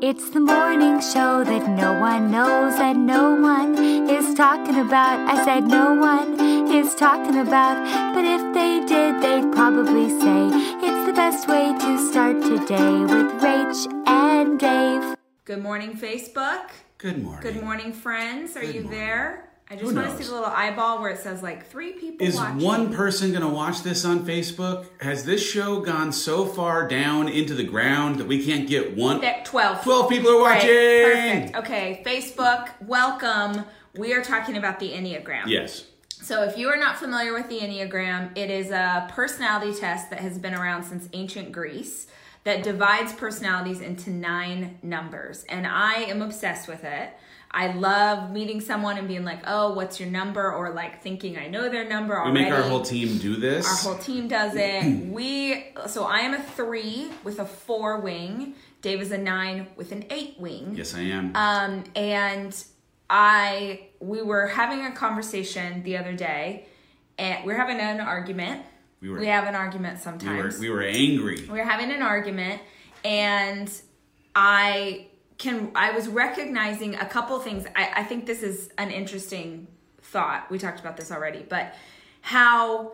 It's the morning show that no one knows that no one is talking about. I said no one is talking about, but if they did, they'd probably say it's the best way to start today with Rach and Dave. Good morning, Facebook. Good morning. Good morning, friends. Are Good you morning. there? I just want to see the little eyeball where it says like three people Is watching. one person going to watch this on Facebook? Has this show gone so far down into the ground that we can't get one? There- 12. 12 people are watching! Right, perfect. Okay, Facebook, welcome. We are talking about the Enneagram. Yes. So, if you are not familiar with the Enneagram, it is a personality test that has been around since ancient Greece that divides personalities into nine numbers. And I am obsessed with it. I love meeting someone and being like, oh, what's your number? Or like thinking I know their number already. We make our whole team do this. Our whole team does it. we so I am a three with a four wing. Dave is a nine with an eight wing. yes, I am. Um, and I we were having a conversation the other day, and we are having an argument. We were- we have an argument we, were, sometimes. we were angry. we were having an argument, and I can I was recognizing a couple things. I, I think this is an interesting thought. We talked about this already, but how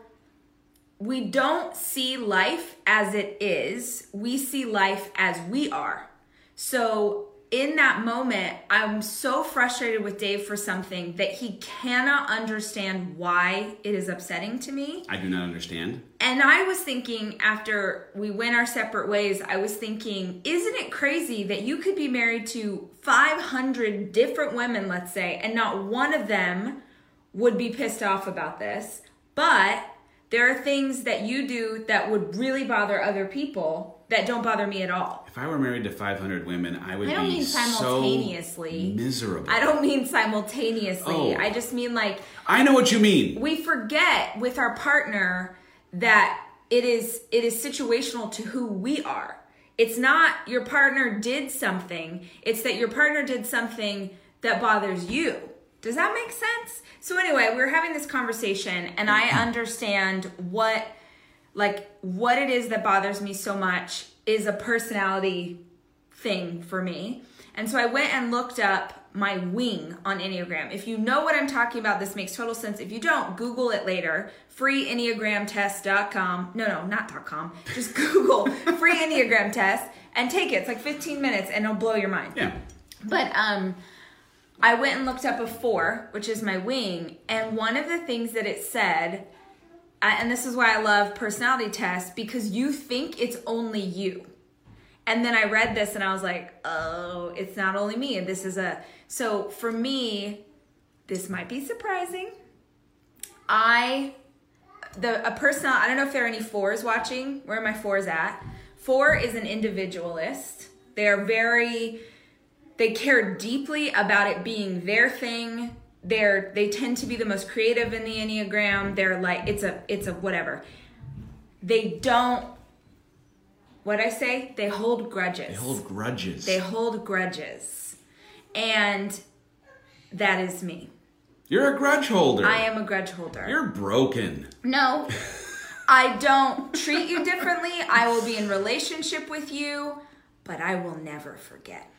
we don't see life as it is, we see life as we are. So, in that moment, I'm so frustrated with Dave for something that he cannot understand why it is upsetting to me. I do not understand. And I was thinking after we went our separate ways, I was thinking, isn't it crazy that you could be married to 500 different women, let's say, and not one of them would be pissed off about this? But there are things that you do that would really bother other people that don't bother me at all. If I were married to 500 women, I would I don't be mean so simultaneously. miserable. I don't mean simultaneously. Oh. I just mean like I know what you mean. we forget with our partner that it is it is situational to who we are it's not your partner did something it's that your partner did something that bothers you does that make sense so anyway we're having this conversation and i understand what like what it is that bothers me so much is a personality thing for me. And so I went and looked up my wing on Enneagram. If you know what I'm talking about, this makes total sense. If you don't, Google it later. FreeEnneagramTest.com. No, no, not .com. Just Google free Enneagram test and take it. It's like 15 minutes and it'll blow your mind. Yeah. But um I went and looked up a 4, which is my wing, and one of the things that it said and this is why I love personality tests because you think it's only you. And then I read this and I was like, oh, it's not only me. And this is a. So for me, this might be surprising. I. The, a personal, I don't know if there are any fours watching. Where are my fours at? Four is an individualist. They're very, they care deeply about it being their thing. They're, they tend to be the most creative in the Enneagram. They're like, it's a, it's a whatever. They don't, what I say? They hold grudges. They hold grudges. They hold grudges. And that is me. You're a grudge holder. I am a grudge holder. You're broken. no, I don't treat you differently. I will be in relationship with you, but I will never forget.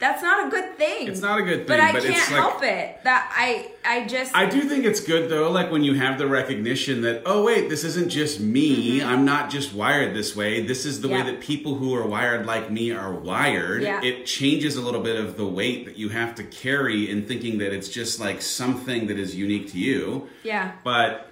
That's not a good thing. It's not a good thing. But I but can't it's like- help it. That I I just I do think it's good though, like when you have the recognition that, oh wait, this isn't just me. I'm not just wired this way. This is the Mm-hmm. Yeah. way that people who are wired like me are wired. Yeah. It changes a little bit of the weight that you have to carry in thinking that it's just like something that is unique to you. yeah. But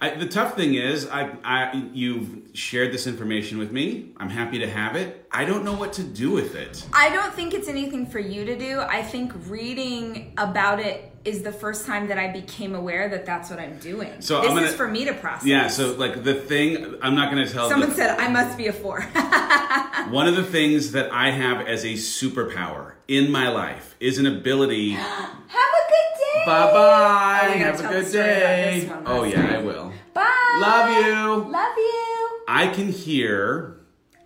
I, the tough thing is, I, I, you've shared this information with me. I'm happy to have it. I don't know what to do with it. I don't think it's anything for you to do. I think reading about it is the first time that I became aware that that's what I'm doing. So this gonna- is for me to process. Yeah, so like the thing, I'm not going to tell. Someone the, said I must be a four. One of the things that I have as a superpower in my life is an ability. Have a good day. Bye bye. we Have a good the story about day. Oh yeah. I will. Love you. Love you. I can hear.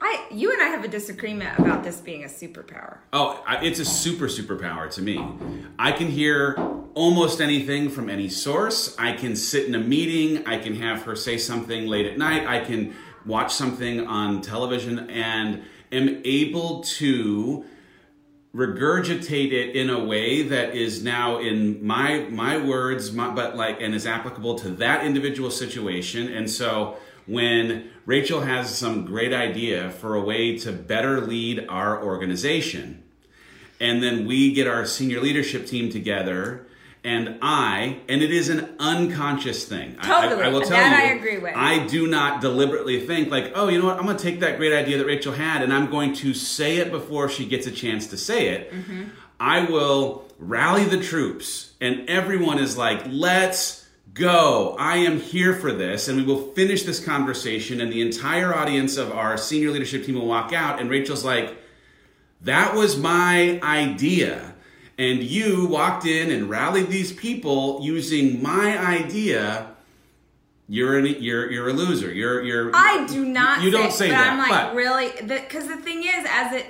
I, you and I have a disagreement about this being a superpower. Oh, it's a super superpower to me. I can hear almost anything from any source. I can sit in a meeting. I can have her say something late at night. I can watch something on television and am able to regurgitate it in a way that is now in my my words my, but like and is applicable to that individual situation. And so when Rachel has some great idea for a way to better lead our organization and then we get our senior leadership team together and I, and it is an unconscious thing. Totally. I, I, will tell that you. I agree with. I do not deliberately think like, oh, you know what? I'm going to take that great idea that Rachel had, and I'm going to say it before she gets a chance to say it. Mm-hmm. I will rally the troops, and everyone is like, let's go. I am here for this, and we will finish this conversation, and the entire audience of our senior leadership team will walk out, and Rachel's like, that was my idea and you walked in and rallied these people using my idea. You're an, you're you're a loser. You're you're I do not you say, don't say but that I'm like but really? Because the, thing is as it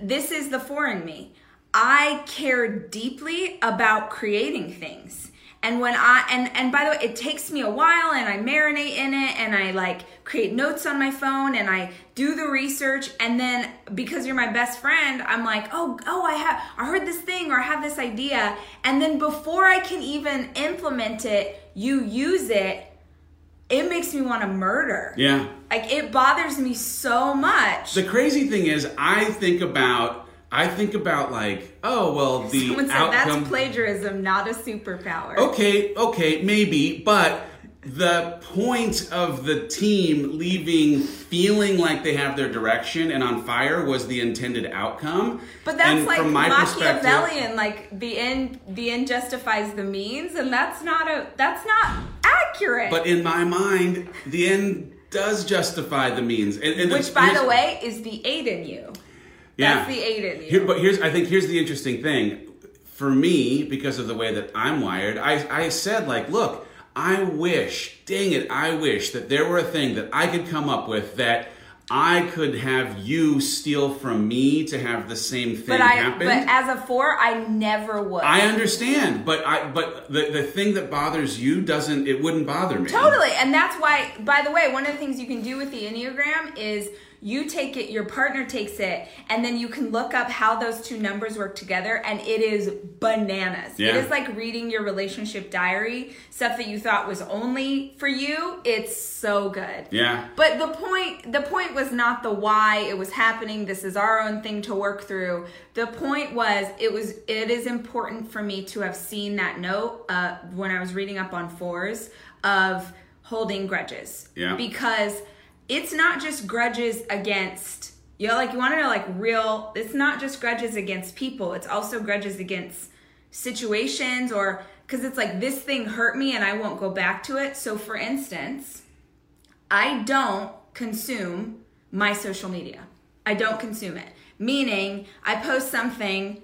this is the foreign me. I care deeply about creating things and when I and and by the way, it takes me a while and I marinate in it and I like create notes on my phone and I do the research and then because you're my best friend, I'm like, "Oh, oh, I have I heard this thing or I have this idea." And then before I can even implement it, you use it, it makes me want to murder. yeah Like it bothers me so much. the crazy thing is i think about i think about like oh well the Someone said outcome that's plagiarism, not a superpower. okay okay maybe but the point of the team leaving feeling like they have their direction and on fire was the intended outcome But that's And like from my Machiavellian. Like the end, the end justifies the means, and that's not a that's not accurate. But in my mind, the end does justify the means. And, and which, by the way, is the aid in you. Yeah. That's the aid in you. Here, but here's, I think, here's the interesting thing. For me, because of the way that I'm wired, I, I said like, look, I wish, dang it, I wish that there were a thing that I could come up with that I could have you steal from me to have the same thing but I, happen. but as a four, I never would. I understand, but I, but the, the thing that bothers you doesn't, it wouldn't bother me. Totally. And that's why, by the way, one of the things you can do with the Enneagram is you take it, your partner takes it, and then you can look up how those two numbers work together, and it is bananas. It Yeah. is like reading your relationship diary, stuff that you thought was only for you. It's so good. Yeah. But the point the point was not the why it was happening. This is our own thing to work through. The point was it was it is important for me to have seen that note uh, when I was reading up on fours of holding grudges. Yeah. Because it's not just grudges against you know, like you want to know like real it's not just grudges against people, it's also grudges against situations or because it's like this thing hurt me and I won't go back to it. So for instance, I don't consume my social media. I don't consume it. Meaning, I post something,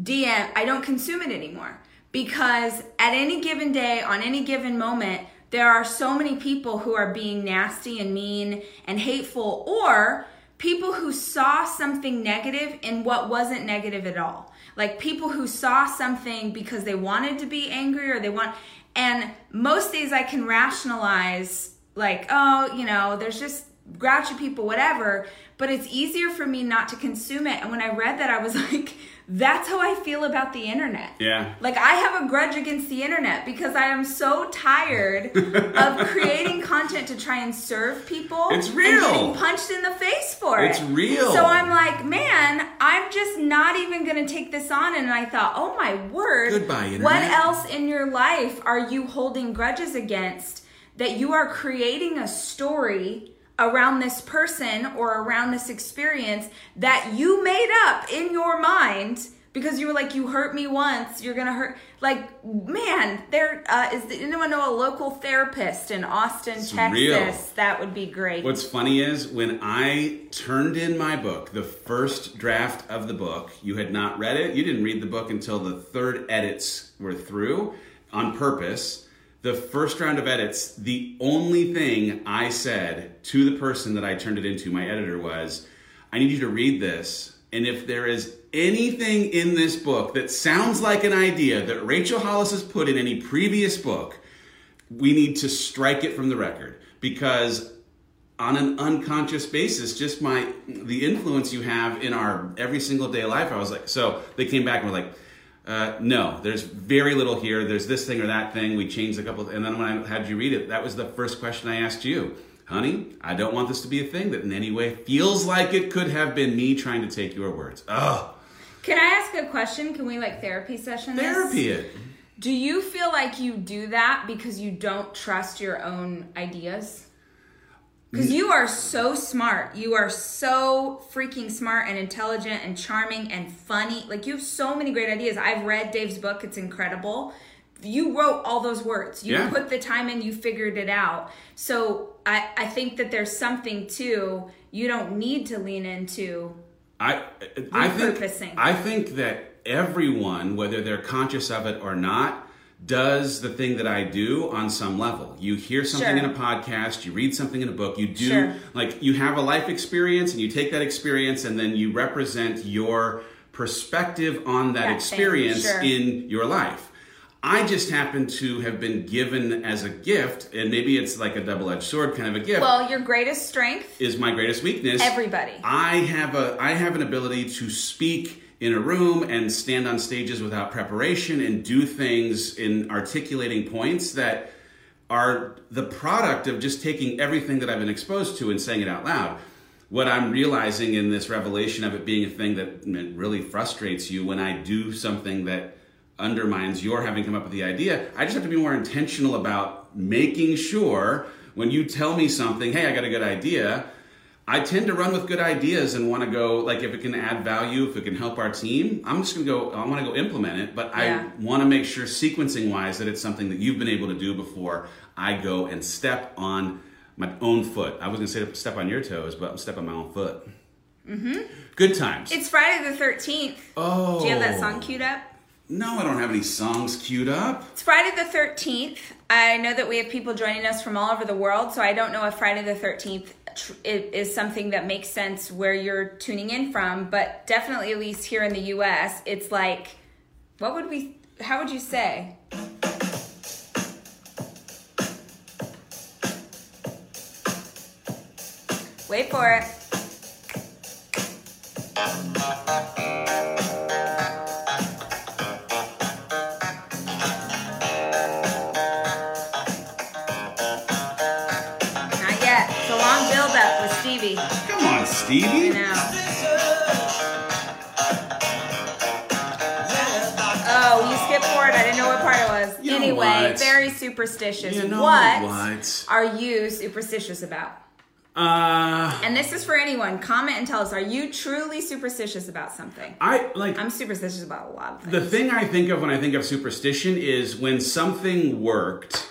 DM, I don't consume it anymore. Because at any given day, on any given moment, there are so many people who are being nasty and mean and hateful, or people who saw something negative in what wasn't negative at all. Like people who saw something because they wanted to be angry or they want, and most days I can rationalize like, oh, you know, there's just grouchy people, whatever. But it's easier for me not to consume it. And when I read that, I was like, that's how I feel about the internet. Yeah. Like I have a grudge against the internet because I am so tired of creating content to try and serve people. It's And real. getting punched in the face for it. It's real. So I'm like, man, I'm just not even gonna take this on. And I thought, oh my word. Goodbye, internet. What else in your life are you holding grudges against that you are creating a story around this person or around this experience that you made up in your mind because you were like you hurt me once you're gonna hurt like man there uh, is anyone know a local therapist in austin texas real. that would be great What's funny is when I turned in my book, the first draft of the book, you had not read it. You didn't read the book until the third edits were through on purpose. The first round of edits, the only thing I said to the person that I turned it into, my editor, was I need you to read this. And if there is anything in this book that sounds like an idea that Rachel Hollis has put in any previous book, we need to strike it from the record because on an unconscious basis, just my the influence you have in our every single day life. I was like, so they came back and were like, uh, no, there's very little here. There's this thing or that thing. We changed a couple, and then when I had you read it, that was the first question I asked you, honey. I don't want this to be a thing that in any way feels like it could have been me trying to take your words. Oh, Can I ask a question? Can we like therapy session this? therapy it. Do you feel like you do that because you don't trust your own ideas? Because you are so smart. You are so freaking smart and intelligent and charming and funny. Like you have so many great ideas. I've read Dave's book, it's incredible. You wrote all those words. You Yeah. put the time in, you figured it out. So I, I think that there's something too, you don't need to lean into I I think I think that everyone, whether they're conscious of it or not, does the thing that I do on some level. You hear something Sure. in a podcast, you read something in a book, you do Sure. like you have a life experience and you take that experience and then you represent your perspective on that, That experience sure. in your life. I just happen to have been given as a gift, and maybe it's like a double-edged sword kind of a gift. well, your greatest strength. is my greatest weakness. Everybody. I have a I have an ability to speak in a room and stand on stages without preparation and do things in articulating points that are the product of just taking everything that I've been exposed to and saying it out loud. What I'm realizing in this revelation of it being a thing that really frustrates you when I do something that undermines your having come up with the idea, I just have to be more intentional about making sure when you tell me something, hey, I got a good idea, I tend to run with good ideas and want to go like if it can add value, if it can help our team, I'm just gonna go. I want to go implement it, but Yeah. I want to make sure sequencing wise that it's something that you've been able to do before I go and step on my own foot. I was gonna say step on your toes, but I'm stepping on my own foot. Mm-hmm. Good times. It's Friday the 13th. oh, Do you have that song queued up? No, I don't have any songs queued up. It's Friday the 13th. I know that we have people joining us from all over the world, so I don't know if Friday the 13th tr- i- is something that makes sense where you're tuning in from, but definitely, at least here in the US, it's like, what would we, how would you say? Wait for it. Stevie. know. Oh, you skipped forward. I didn't know what part it was. You know anyway, what? very superstitious. You know what, what? are you superstitious about? Uh, And this is for anyone. Comment and tell us: Are you truly superstitious about something? I like. I'm superstitious about a lot of things. The thing I think of when I think of superstition is when something worked,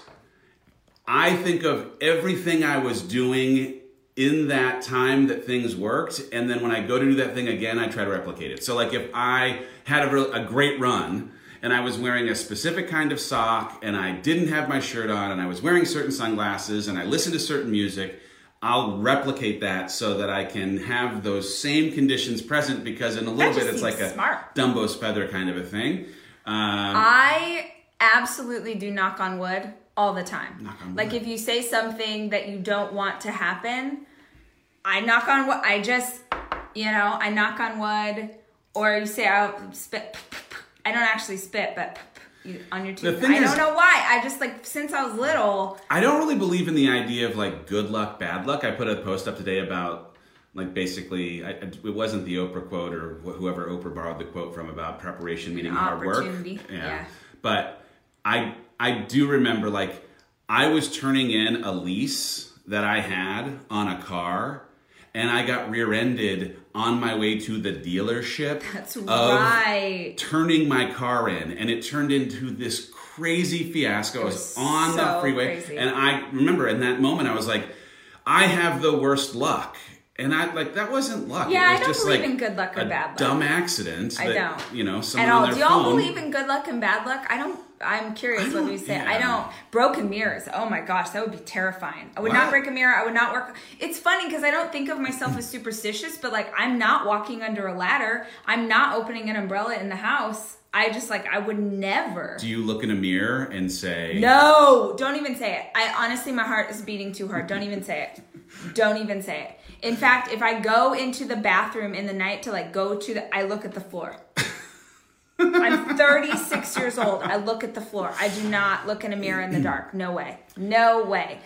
I think of everything I was doing in that time that things worked, and then when I go to do that thing again, I try to replicate it. So, like if I had a, a great run and I was wearing a specific kind of sock and I didn't have my shirt on and I was wearing certain sunglasses and I listened to certain music, I'll replicate that so that I can have those same conditions present because in a little bit it's like seems a. Dumbo's feather kind of a thing. Um, I absolutely do knock on wood all the time. Like if you say something that you don't want to happen, I knock on wood. I just, you know, I knock on wood, or you say I'll spit. I don't actually spit, but you- on your thing I is- don't know why. I just like since I was little. I don't really believe in the idea of like good luck, bad luck. I put a post up today about like basically, I, it wasn't the Oprah quote or wh- whoever Oprah borrowed the quote from about preparation meaning hard work. Opportunity, yeah. But I I do remember like I was turning in a lease that I had on a car. And I got rear-ended on my way to the dealership. That's right. turning my car in and it turned into this crazy fiasco. I was on the freeway crazy. and I remember in that moment I was like, I have the worst luck. And I like that wasn't luck. Yeah, it was I don't just believe like in good luck or bad luck. Dumb accident. I don't. You know, someone At all. Do y'all phone. believe in good luck and bad luck? I don't. I'm curious what don't- say. yeah. I don't. Broken mirrors. Oh my gosh, that would be terrifying. I would not break a mirror. I would not work. It's funny because I don't think of myself as superstitious, but like I'm not walking under a ladder. I'm not opening an umbrella in the house. I just like I would never. Do you look in a mirror and say, No, don't even say it. I honestly, my heart is beating too hard. Don't even say it. Don't even say it. In fact, if I go into the bathroom in the night to like go to the, I look at the floor. I'm 36 years old. I look at the floor. I do not look in a mirror in the dark. No way. No way.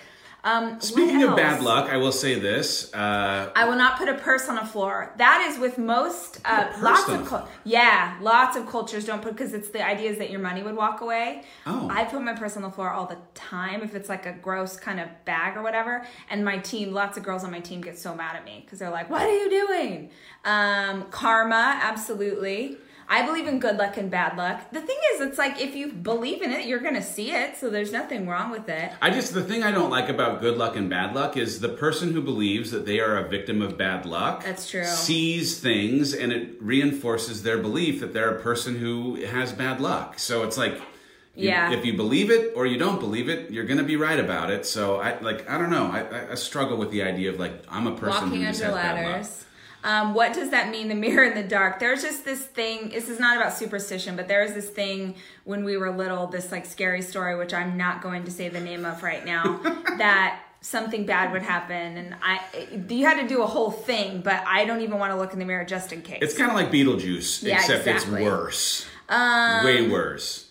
Um, Speaking of bad luck, I will say this. Uh, I will not put a purse on a floor. That is with most, uh, Put a purse lots of, cul- yeah, lots of cultures don't put because it's the idea is that your money would walk away. Oh. I put my purse on the floor all the time if it's like a gross kind of bag or whatever. And my team, lots of girls on my team get so mad at me because they're like, "What are you doing?" Um, karma, absolutely. I believe in good luck and bad luck. The thing is, it's like if you believe in it, you're gonna see it. So there's nothing wrong with it. I just the thing I don't like about good luck and bad luck is the person who believes that they are a victim of bad luck. That's true. Sees things and it reinforces their belief that they're a person who has bad luck. So it's like you- Yeah. if you believe it or you don't believe it, you're going to be right about it. So I like I don't know. I, I, struggle with the idea of like I'm a person walking who under has bad luck. ladders. Um, what does that mean? The mirror in the dark. There's just this thing. This is not about superstition, but there is this thing when we were little. This like scary story, which I'm not going to say the name of right now. that something bad would happen, and I you had to do a whole thing, but I don't even want to look in the mirror just in case. It's kind of like Beetlejuice, Yeah, except exactly. it's worse. Way worse.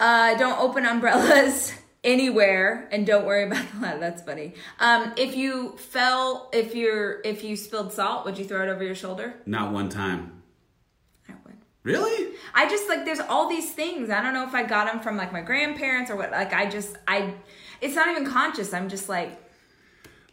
Uh, don't open umbrellas anywhere, and don't worry about the ladder. That's funny. Um, if you fell, if you're, if you spilled salt, would you throw it over your shoulder? Not one time. I would. Really? I just like there's all these things. I don't know if I got them from like my grandparents or what. Like I just I, it's not even conscious. I'm just like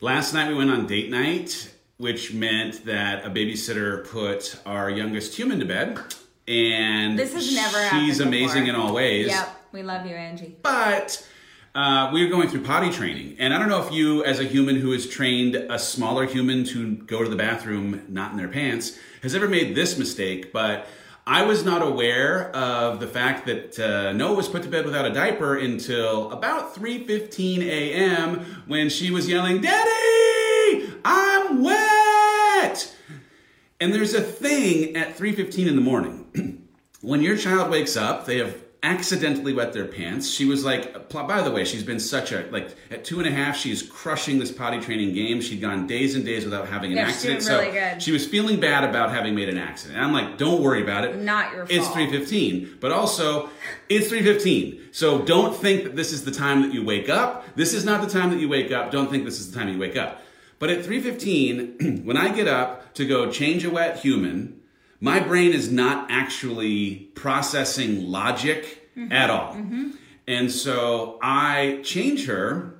Last night we went on date night, which meant that a babysitter put our youngest human to bed, and this has never happened. she's amazing in all ways. Yep, we love you, Angie. But uh, we were going through potty training, and I don't know if you, as a human who has trained a smaller human to go to the bathroom not in their pants, has ever made this mistake, but. I was not aware of the fact that uh, Noah was put to bed without a diaper until about 3:15 a.m. when she was yelling, "Daddy, I'm wet!" And there's a thing at 3:15 in the morning when your child wakes up, they have accidentally wet their pants. She was like, by the way, she's been such a like at two and a half, she's crushing this potty training game. She'd gone days and days without having an Yeah, accident. really so good. she was feeling bad about having made an accident. And I'm like, don't worry about it. Not your fault. It's 3:15, but also it's 3:15. So don't think that this is the time that you wake up. This is not the time that you wake up. Don't think this is the time you wake up. But at 3:15, when I get up to go change a wet human, my brain is not actually processing logic Mm-hmm. at all. And so I change her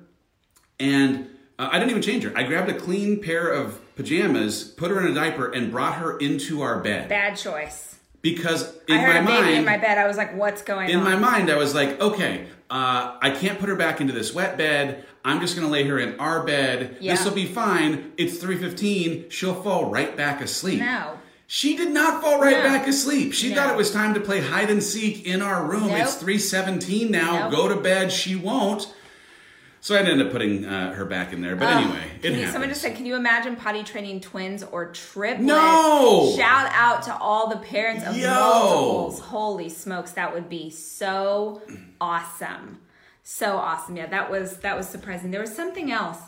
and uh, I didn't even change her. I grabbed a clean pair of pajamas, put her in a diaper, and brought her into our bed. Bad choice. Because in I heard my a baby mind, in my bed. I was like, what's going in on? In my mind, I was like, okay, uh, I can't put her back into this wet bed. I'm just gonna lay her in our bed. Yeah. This will be fine. It's 3:15. She'll fall right back asleep. No. She did not fall right No. back asleep. She No. thought it was time to play hide and seek in our room. Nope. It's 3:17 now. Nope. Go to bed. She won't. So I ended up putting uh, her back in there. But anyway, it you, someone just said, can you imagine potty training twins or triplets? No! Shout out to all the parents of Yo! multiples. Holy smokes, that would be so awesome. So awesome. Yeah, that was that was surprising. There was something else.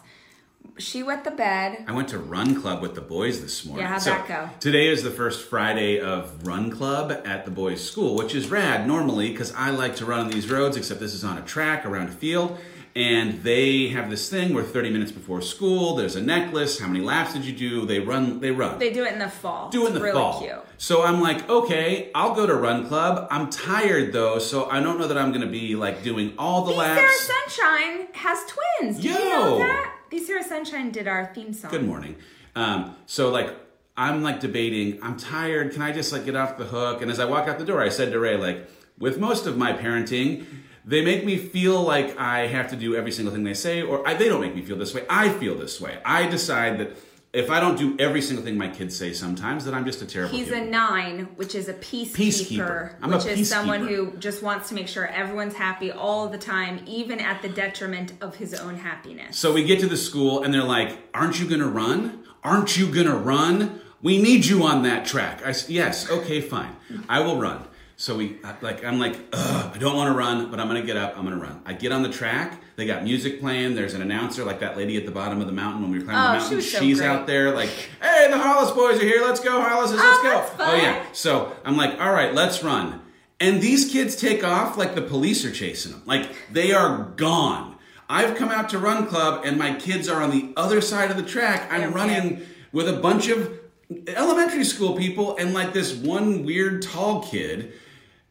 She wet the bed. I went to Run Club with the boys this morning. Yeah, how'd that go? Today is the first Friday of Run Club at the boys' school, which is rad normally because I like to run on these roads, except this is on a track around a field. And they have this thing where 30 minutes before school, there's a necklace. How many laps did you do? They run. They run. They do it in the fall. do it in the really fall. cute. So I'm like, okay, I'll go to Run Club. I'm tired though, so I don't know that I'm going to be like doing all the Be laps. Sarah Sunshine has twins. Did you know that? Be Sarah Sunshine did our theme song. Good morning. Um, so like I'm like debating. I'm tired. Can I just like get off the hook? And as I walk out the door, I said to Ray, like, with most of my parenting, they make me feel like I have to do every single thing they say, or I, they don't make me feel this way. I feel this way. I decide that if I don't do every single thing my kids say, sometimes that I'm just a terrible. He's a nine, which is a peacekeeper, Peacekeeper. I'm a which is someone who just wants to make sure everyone's happy all the time, even at the detriment of his own happiness. So we get to the school and they're like, "Aren't you gonna run? Aren't you gonna run? We need you on that track." I said, "Yes, okay, fine, I will run." So we uh, like I'm like Ugh, I don't want to run, but I'm gonna get up. I'm gonna run. I get on the track. They got music playing. There's an announcer like that lady at the bottom of the mountain when we were climbing Oh, the she mountain. was so She's great. out there like, hey, the Hollis boys are here. Let's go, Hollises. Let's Oh, go. Oh yeah. So I'm like, all right, let's run. And these kids take off like the police are chasing them. Like they are gone. I've come out to run club and my kids are on the other side of the track. I'm oh, Yeah, running man. with a bunch of elementary school people and like this one weird tall kid.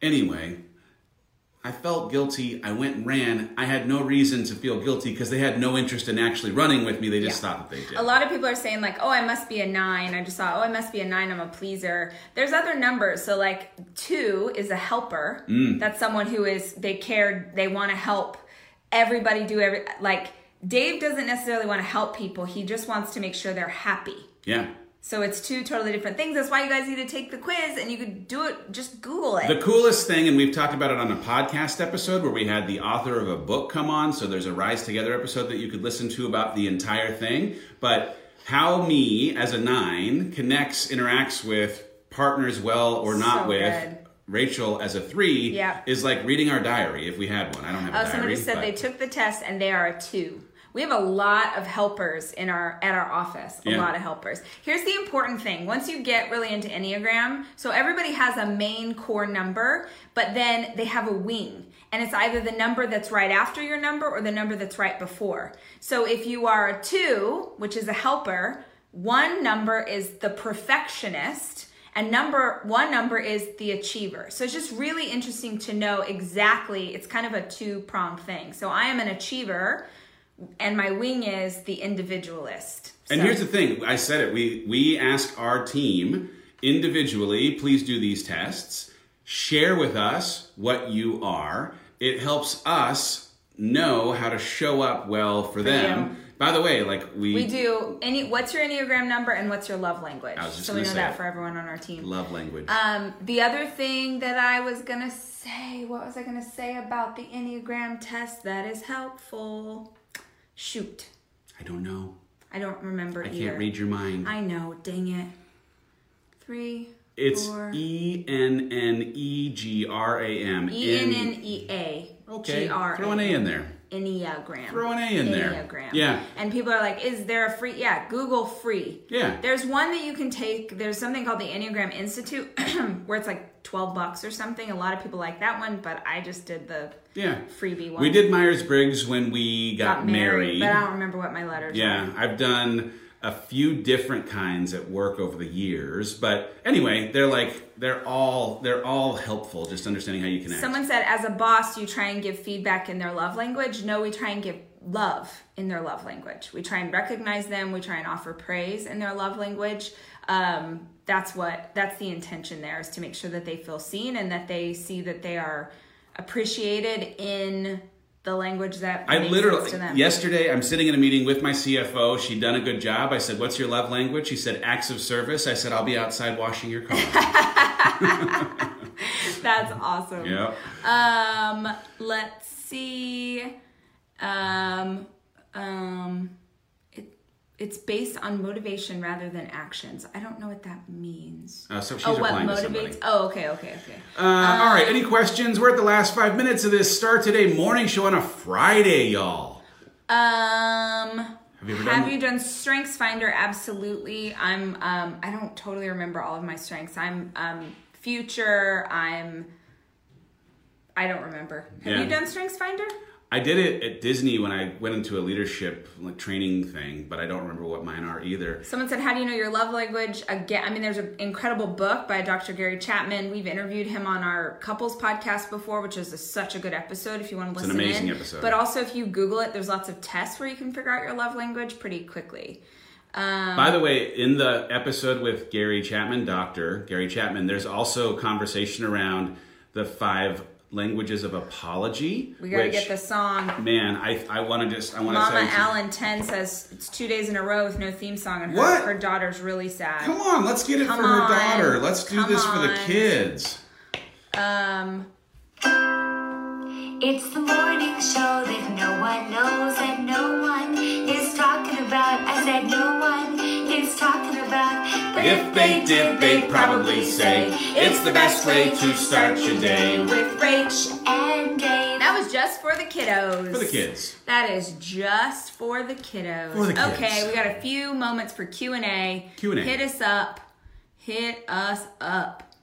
Anyway, I felt guilty. I went and ran. I had no reason to feel guilty because they had no interest in actually running with me. They just Yeah. thought that they did. A lot of people are saying like, "Oh, I must be a nine. I just thought, "Oh, I must be a nine. I'm a pleaser." There's other numbers. So like 2 is a helper. Mm. That's someone who is they care, they want to help everybody do every like Dave doesn't necessarily want to help people. He just wants to make sure they're happy. yeah. So it's two totally different things. That's why you guys need to take the quiz and you could do it just Google it. The coolest thing, and we've talked about it on a podcast episode where we had the author of a book come on. So there's a Rise Together episode that you could listen to about the entire thing. But how me as a nine connects, interacts with partners well or not So with. good. Rachel as a three Yeah. is like reading our diary if we had one. I don't have a Oh, diary. somebody said but- they took the test and they are a two. We have a lot of helpers in our at our office. A Yeah. lot of helpers. Here's the important thing: once you get really into Enneagram, so everybody has a main core number, but then they have a wing, and it's either the number that's right after your number or the number that's right before. So if you are a two, which is a helper, one number is the perfectionist and number one number is the achiever so it's just really interesting to know exactly it's kind of a two-pronged thing so i am an achiever and my wing is the individualist And here's the thing, I said it. We we ask our team individually, please do these tests. Share with us what you are. It helps us know how to show up well for, them. you. By the way, like we, we do any what's your enneagram number and what's your love language I was just so we know that it. for everyone on our team love language. Um, the other thing that I was gonna say, what was I gonna say about the Enneagram test that is helpful? Shoot, I don't know. I don't remember I either. can't read your mind. I know, dang it. Three. it's four. E N N E G R A M. E N N E A. Okay, G R throw an A in there. Enneagram. Throw an A in there. Enneagram. Yeah. And people are like, is there a free? Yeah, Google free. Yeah. There's one that you can take. There's something called the Enneagram Institute where it's like 12 bucks or something. A lot of people like that one, but I just did the Yeah. freebie one. We did Myers Briggs when we got, married. But I don't remember what my letters Yeah, were. I've done a few different kinds at work over the years, but anyway, they're like they're all they're all helpful. Just understanding how you connect. Someone said, as a boss, you try and give feedback in their love language. No, we try and give love in their love language. We try and recognize them. We try and offer praise in their love language. Um, that's what that's the intention there is to make sure that they feel seen and that they see that they are appreciated in the language that I literally yesterday I'm sitting in a meeting with my CFO. She'd done a good job. I said, "What's your love language?" She said, "Acts of service." I said, "I'll be outside washing your car." That's awesome. yeah. Um, let's see. Um, um, it's based on motivation rather than actions. I don't know what that means. Uh, so she's oh, what replying to motivates? somebody. Oh, okay, okay, okay. Uh, all right. Any questions? We're at the last five minutes of this Start Today morning show on a Friday, y'all. Um, Have you ever have done? you done Strengths Finder? Absolutely. I'm. Um, I don't totally remember all of my strengths. I'm um, future. I'm. I don't remember. Have Yeah. you done Strengths Finder? I did it at Disney when I went into a leadership like training thing, but I don't remember what mine are either. Someone said, "How do you know your love language?" Again, I mean, there's an incredible book by Dr. Gary Chapman. We've interviewed him on our couples podcast before, which is a, such a good episode if you want to listen. It's an amazing in. episode. But also, if you Google it, there's lots of tests where you can figure out your love language pretty quickly. Um, By the way, in the episode with Gary Chapman, Doctor Gary Chapman, there's also conversation around the five languages of apology. we gotta which, get the song. Man, I I want to just I want to Mama say Allen Ten says it's two days in a row with no theme song, and her, What? her daughter's really sad. Come on, let's get it Come for her daughter. Let's do Come this for the kids. Um, It's the morning show that no one knows, that no one is talking about. I said no one is talking about. But If they did, they'd probably say it's the best way to start your day. with Rach. and Dave. That was just for the kiddos. For the kids. That is just for the kiddos. For the kids. Okay, we got a few moments for Q and A. Q&A. Hit us up. Hit us up.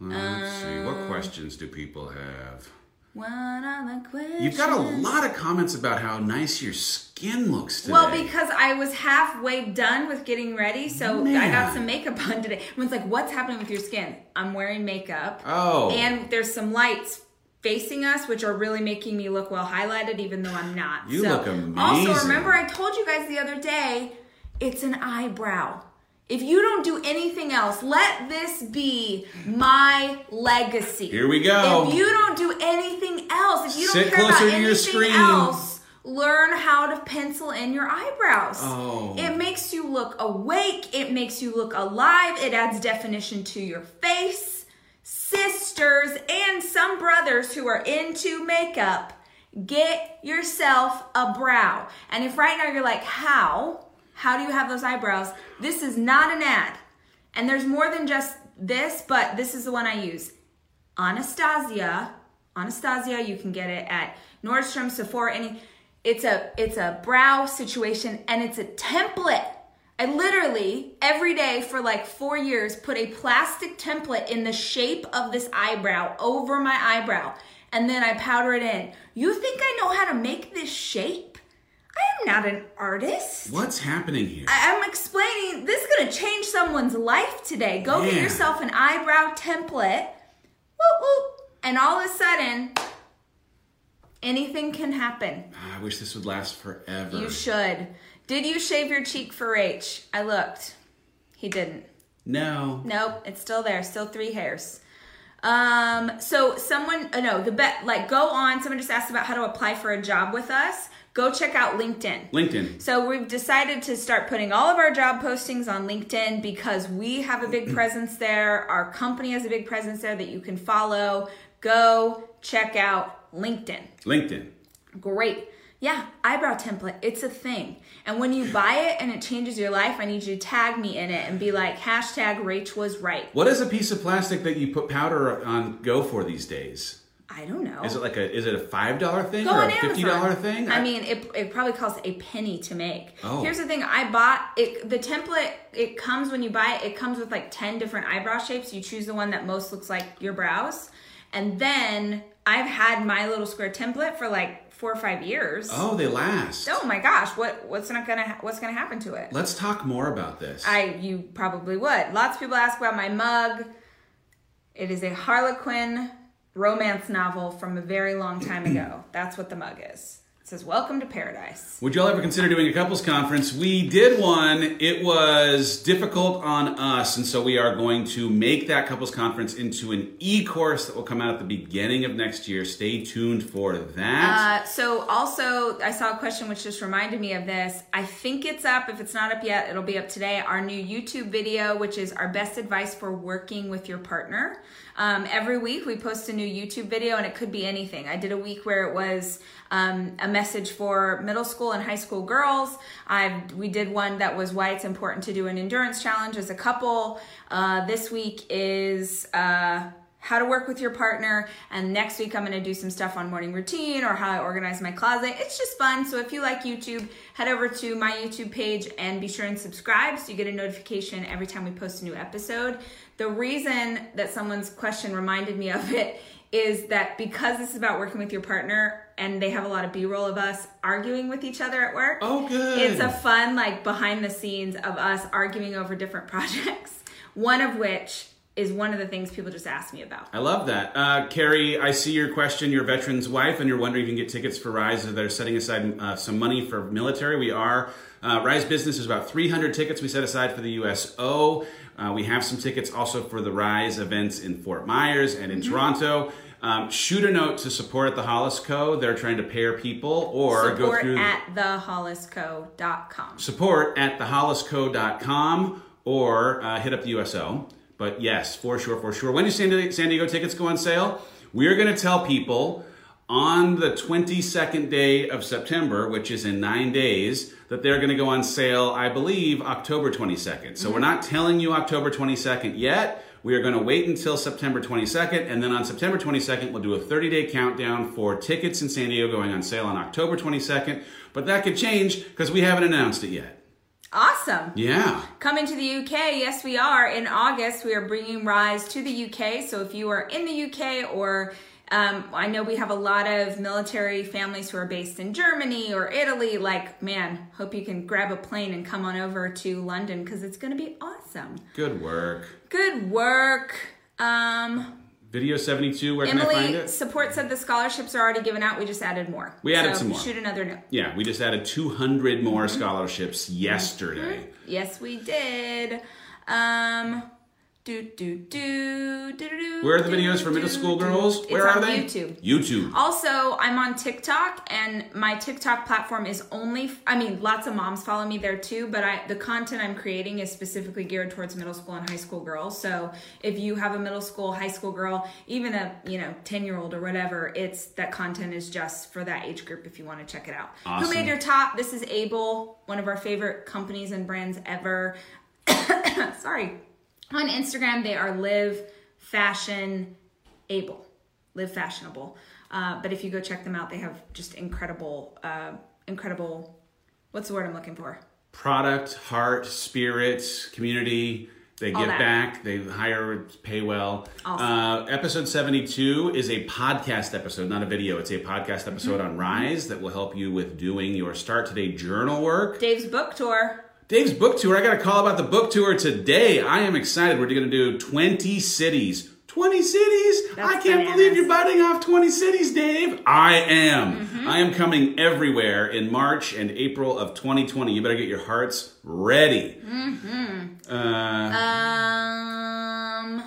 Let's see. What um, questions do people have? What are the questions? You've got a lot of comments about how nice your skin looks today. Well, because I was halfway done with getting ready, so I got some makeup on today. Everyone's like, "What's happening with your skin?" I'm wearing makeup. Oh. And there's some lights facing us, which are really making me look well highlighted, even though I'm not. You So- look Also, remember I told you guys the other day, it's an eyebrow. If you don't do anything else, let this be my legacy. Here we go. If you don't do anything else, if you don't Sit care about anything else, learn how to pencil in your eyebrows. Oh. It makes you look awake, it makes you look alive, it adds definition to your face. Sisters and some brothers who are into makeup, get yourself a brow. And if right now you're like, how? How do you have those eyebrows? This is not an ad. And there's more than just this, but this is the one I use. Anastasia, Anastasia, you can get it at Nordstrom, Sephora, any. It's a it's a brow situation and it's a template. I literally every day for like four years put a plastic template in the shape of this eyebrow over my eyebrow, and then I powder it in. You think I know how to make this shape? I am not an artist. What's happening here? I- I'm explaining this is gonna change someone's life today. Go get yourself an eyebrow template, whoop, whoop, and all of a sudden, anything can happen. I wish this would last forever. You should. Did you shave your cheek for H? I looked. He didn't. no. Nope, it's still there. Still three hairs. Um, so someone, uh, no, the bet, like go on. Someone just asked about how to apply for a job with us. Go check out LinkedIn. LinkedIn. So we've decided to start putting all of our job postings on LinkedIn because we have a big presence there. Our company has a big presence there that you can follow. Go check out LinkedIn. LinkedIn. Great. Yeah, eyebrow template. It's a thing. And when you buy it and it changes your life, I need you to tag me in it and be like, hashtag Rach was right. What is a piece of plastic that you put powder on go for these days? I don't know. Is it like a is it a five dollar thing Go or a fifty dollar thing? I mean, it, it probably costs a penny to make. Oh. Here's the thing: I bought it. The template it comes when you buy it. It comes with like ten different eyebrow shapes. You choose the one that most looks like your brows, and then I've had my little square template for like four or five years. oh, they last. Oh my gosh! What what's not gonna what's gonna happen to it? Let's talk more about this. I you probably would. Lots of people ask about my mug. It is a Harlequin romance novel from a very long time ago. That's what the mug is. It says "Welcome to Paradise." Would y'all ever consider doing a couples conference? We did one. It was difficult on us, and so we are going to make that couples conference into an e-course that will come out at the beginning of next year. Stay tuned for that. Uh, so also, I saw a question which just reminded me of this. I think it's up. If it's not up yet, it'll be up today. Our new YouTube video, which is our best advice for working with your partner. Um, every week we post a new YouTube video, and it could be anything. I did a week where it was um, a message for middle school and high school girls. I we did one that was why it's important to do an endurance challenge as a couple. Uh, this week is. Uh, how to work with your partner. And next week, I'm going to do some stuff on morning routine or how I organize my closet. It's just fun. So if you like YouTube, head over to my YouTube page and be sure and subscribe so you get a notification every time we post a new episode. The reason that someone's question reminded me of it is that because this is about working with your partner and they have a lot of b-roll of us arguing with each other at work oh, good. it's a fun like behind the scenes of us arguing over different projects one of which is one of the things people just ask me about I love that. Uh, Carrie, I see your question. You're a veteran's wife, and you're wondering if you can get tickets for Rise. Or they're setting aside uh, some money for military. We are. Uh, Rise Business is about 300 tickets we set aside for the USO. Uh, we have some tickets also for the Rise events in Fort Myers and in Toronto. Um, shoot a note to support at the Hollis Co. They're trying to pair people or go support through at thehollisco.com support at thehollisco.com or uh, hit up the USO. But yes, for sure, for sure. When do San Diego, San Diego tickets go on sale? We're going to tell people on the 22nd day of September, which is in nine days, that they're going to go on sale, I believe, October 22nd. So we're mm-hmm. not telling you October 22nd yet. We are going to wait until September 22nd, and then on September 22nd, we'll do a 30 day countdown for tickets in San Diego going on sale on October 22nd. But that could change because we haven't announced it yet. Awesome. Yeah. Coming to the UK, yes, we are. In August, we are bringing Rise to the UK. So if you are in the UK or um, I know we have a lot of military families who are based in Germany or Italy. Like, man, hope you can grab a plane and come on over to London because it's going to be awesome. Good work. Good work. Um, Video 72, where can I find Emily, it? support said the scholarships are already given out. We just added more. We added So some more. Shoot another note. Yeah, we just added 200 more Mm-hmm. scholarships yesterday. Yes, we did. Um, do do do do do. do, Where are the videos for middle school girls? Where are on they? YouTube. YouTube. Also, I'm on TikTok, and my TikTok platform is only. I mean, lots of moms follow me there too, but I the content I'm creating is specifically geared towards middle school and high school girls. So if you have a middle school, high school girl, even a you know ten year old or whatever, it's that content is just for that age group. If you want to check it out. Who made your top? This is Able, one of our favorite companies and brands ever. Sorry. On Instagram, they are live fashion able, live fashionable. Uh, but if you go check them out, they have just incredible, uh, incredible. What's the word I'm looking for? Product, heart, spirit, community. They All give that. back. They hire, pay well. Awesome. Uh, episode 72 is a podcast episode, not a video. It's a podcast episode Mm-hmm. on Rise that will help you with doing your Start Today journal work. Dave's book tour. Dave's book tour. I got a call about the book tour today. I am excited. We're going to do 20 cities. 20 cities? I can't bananas. believe you're biting off 20 cities, Dave. I am. Mm-hmm. I am coming everywhere in March and April of 2020. You better get your hearts ready. Mm-hmm. Uh, Um,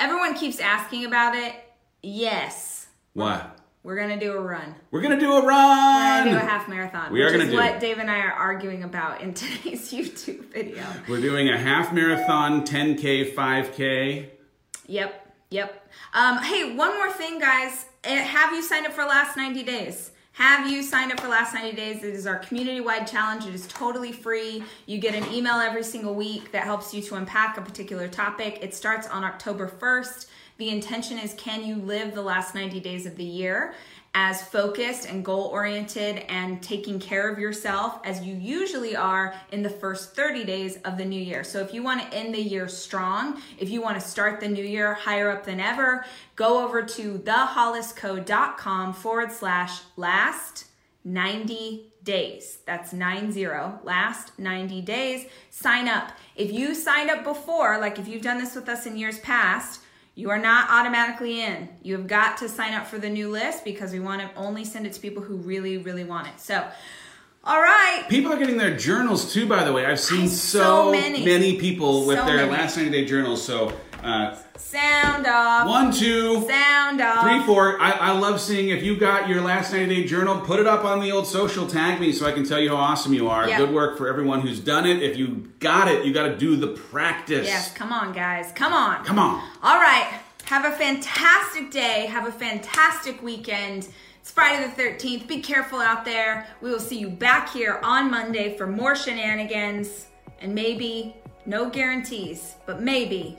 everyone keeps asking about it. Yes, what? We're gonna do a run. We're to do a run. We're gonna do a half marathon. We are gonna is do what. Dave and I are arguing about in today's YouTube video. We're doing a half marathon, 10K, 5K. Yep, yep. Um, hey, one more thing, guys. Eh, Have you signed up for last 90 days? Have you signed up for last 90 days? It is our community wide challenge. It is totally free. You get an email every single week that helps you to unpack a particular topic. It starts on October 1st. The intention is can you live the last 90 days of the year as focused and goal oriented and taking care of yourself as you usually are in the first 30 days of the new year. So if you want to end the year strong, if you want to start the new year higher up than ever, go over to thehollisco.com forward slash last 90 days. That's 90, last 90 days. Sign up. If you signed up before, like if you've done this with us in years past, you are not automatically in. You have got to sign up for the new list because we want to only send it to people who really, really want it. So, all right. People are getting their journals too, by the way. I've seen so, so many. many. people with So their many. last 90 day journals. So, uh, Sound off. one, two, Sound off. Three, four. I, I love seeing if you got your last 90 day journal, put it up on the old social, tag me so I can tell you how awesome you are. Yep. Good work for everyone who's done it. If you got it, you got to do the practice. Yes, come on, guys. Come on. Come on. All right. Have a fantastic day. Have a fantastic weekend. It's Friday the 13th. Be careful out there. We will see you back here on Monday for more shenanigans and maybe, no guarantees, but maybe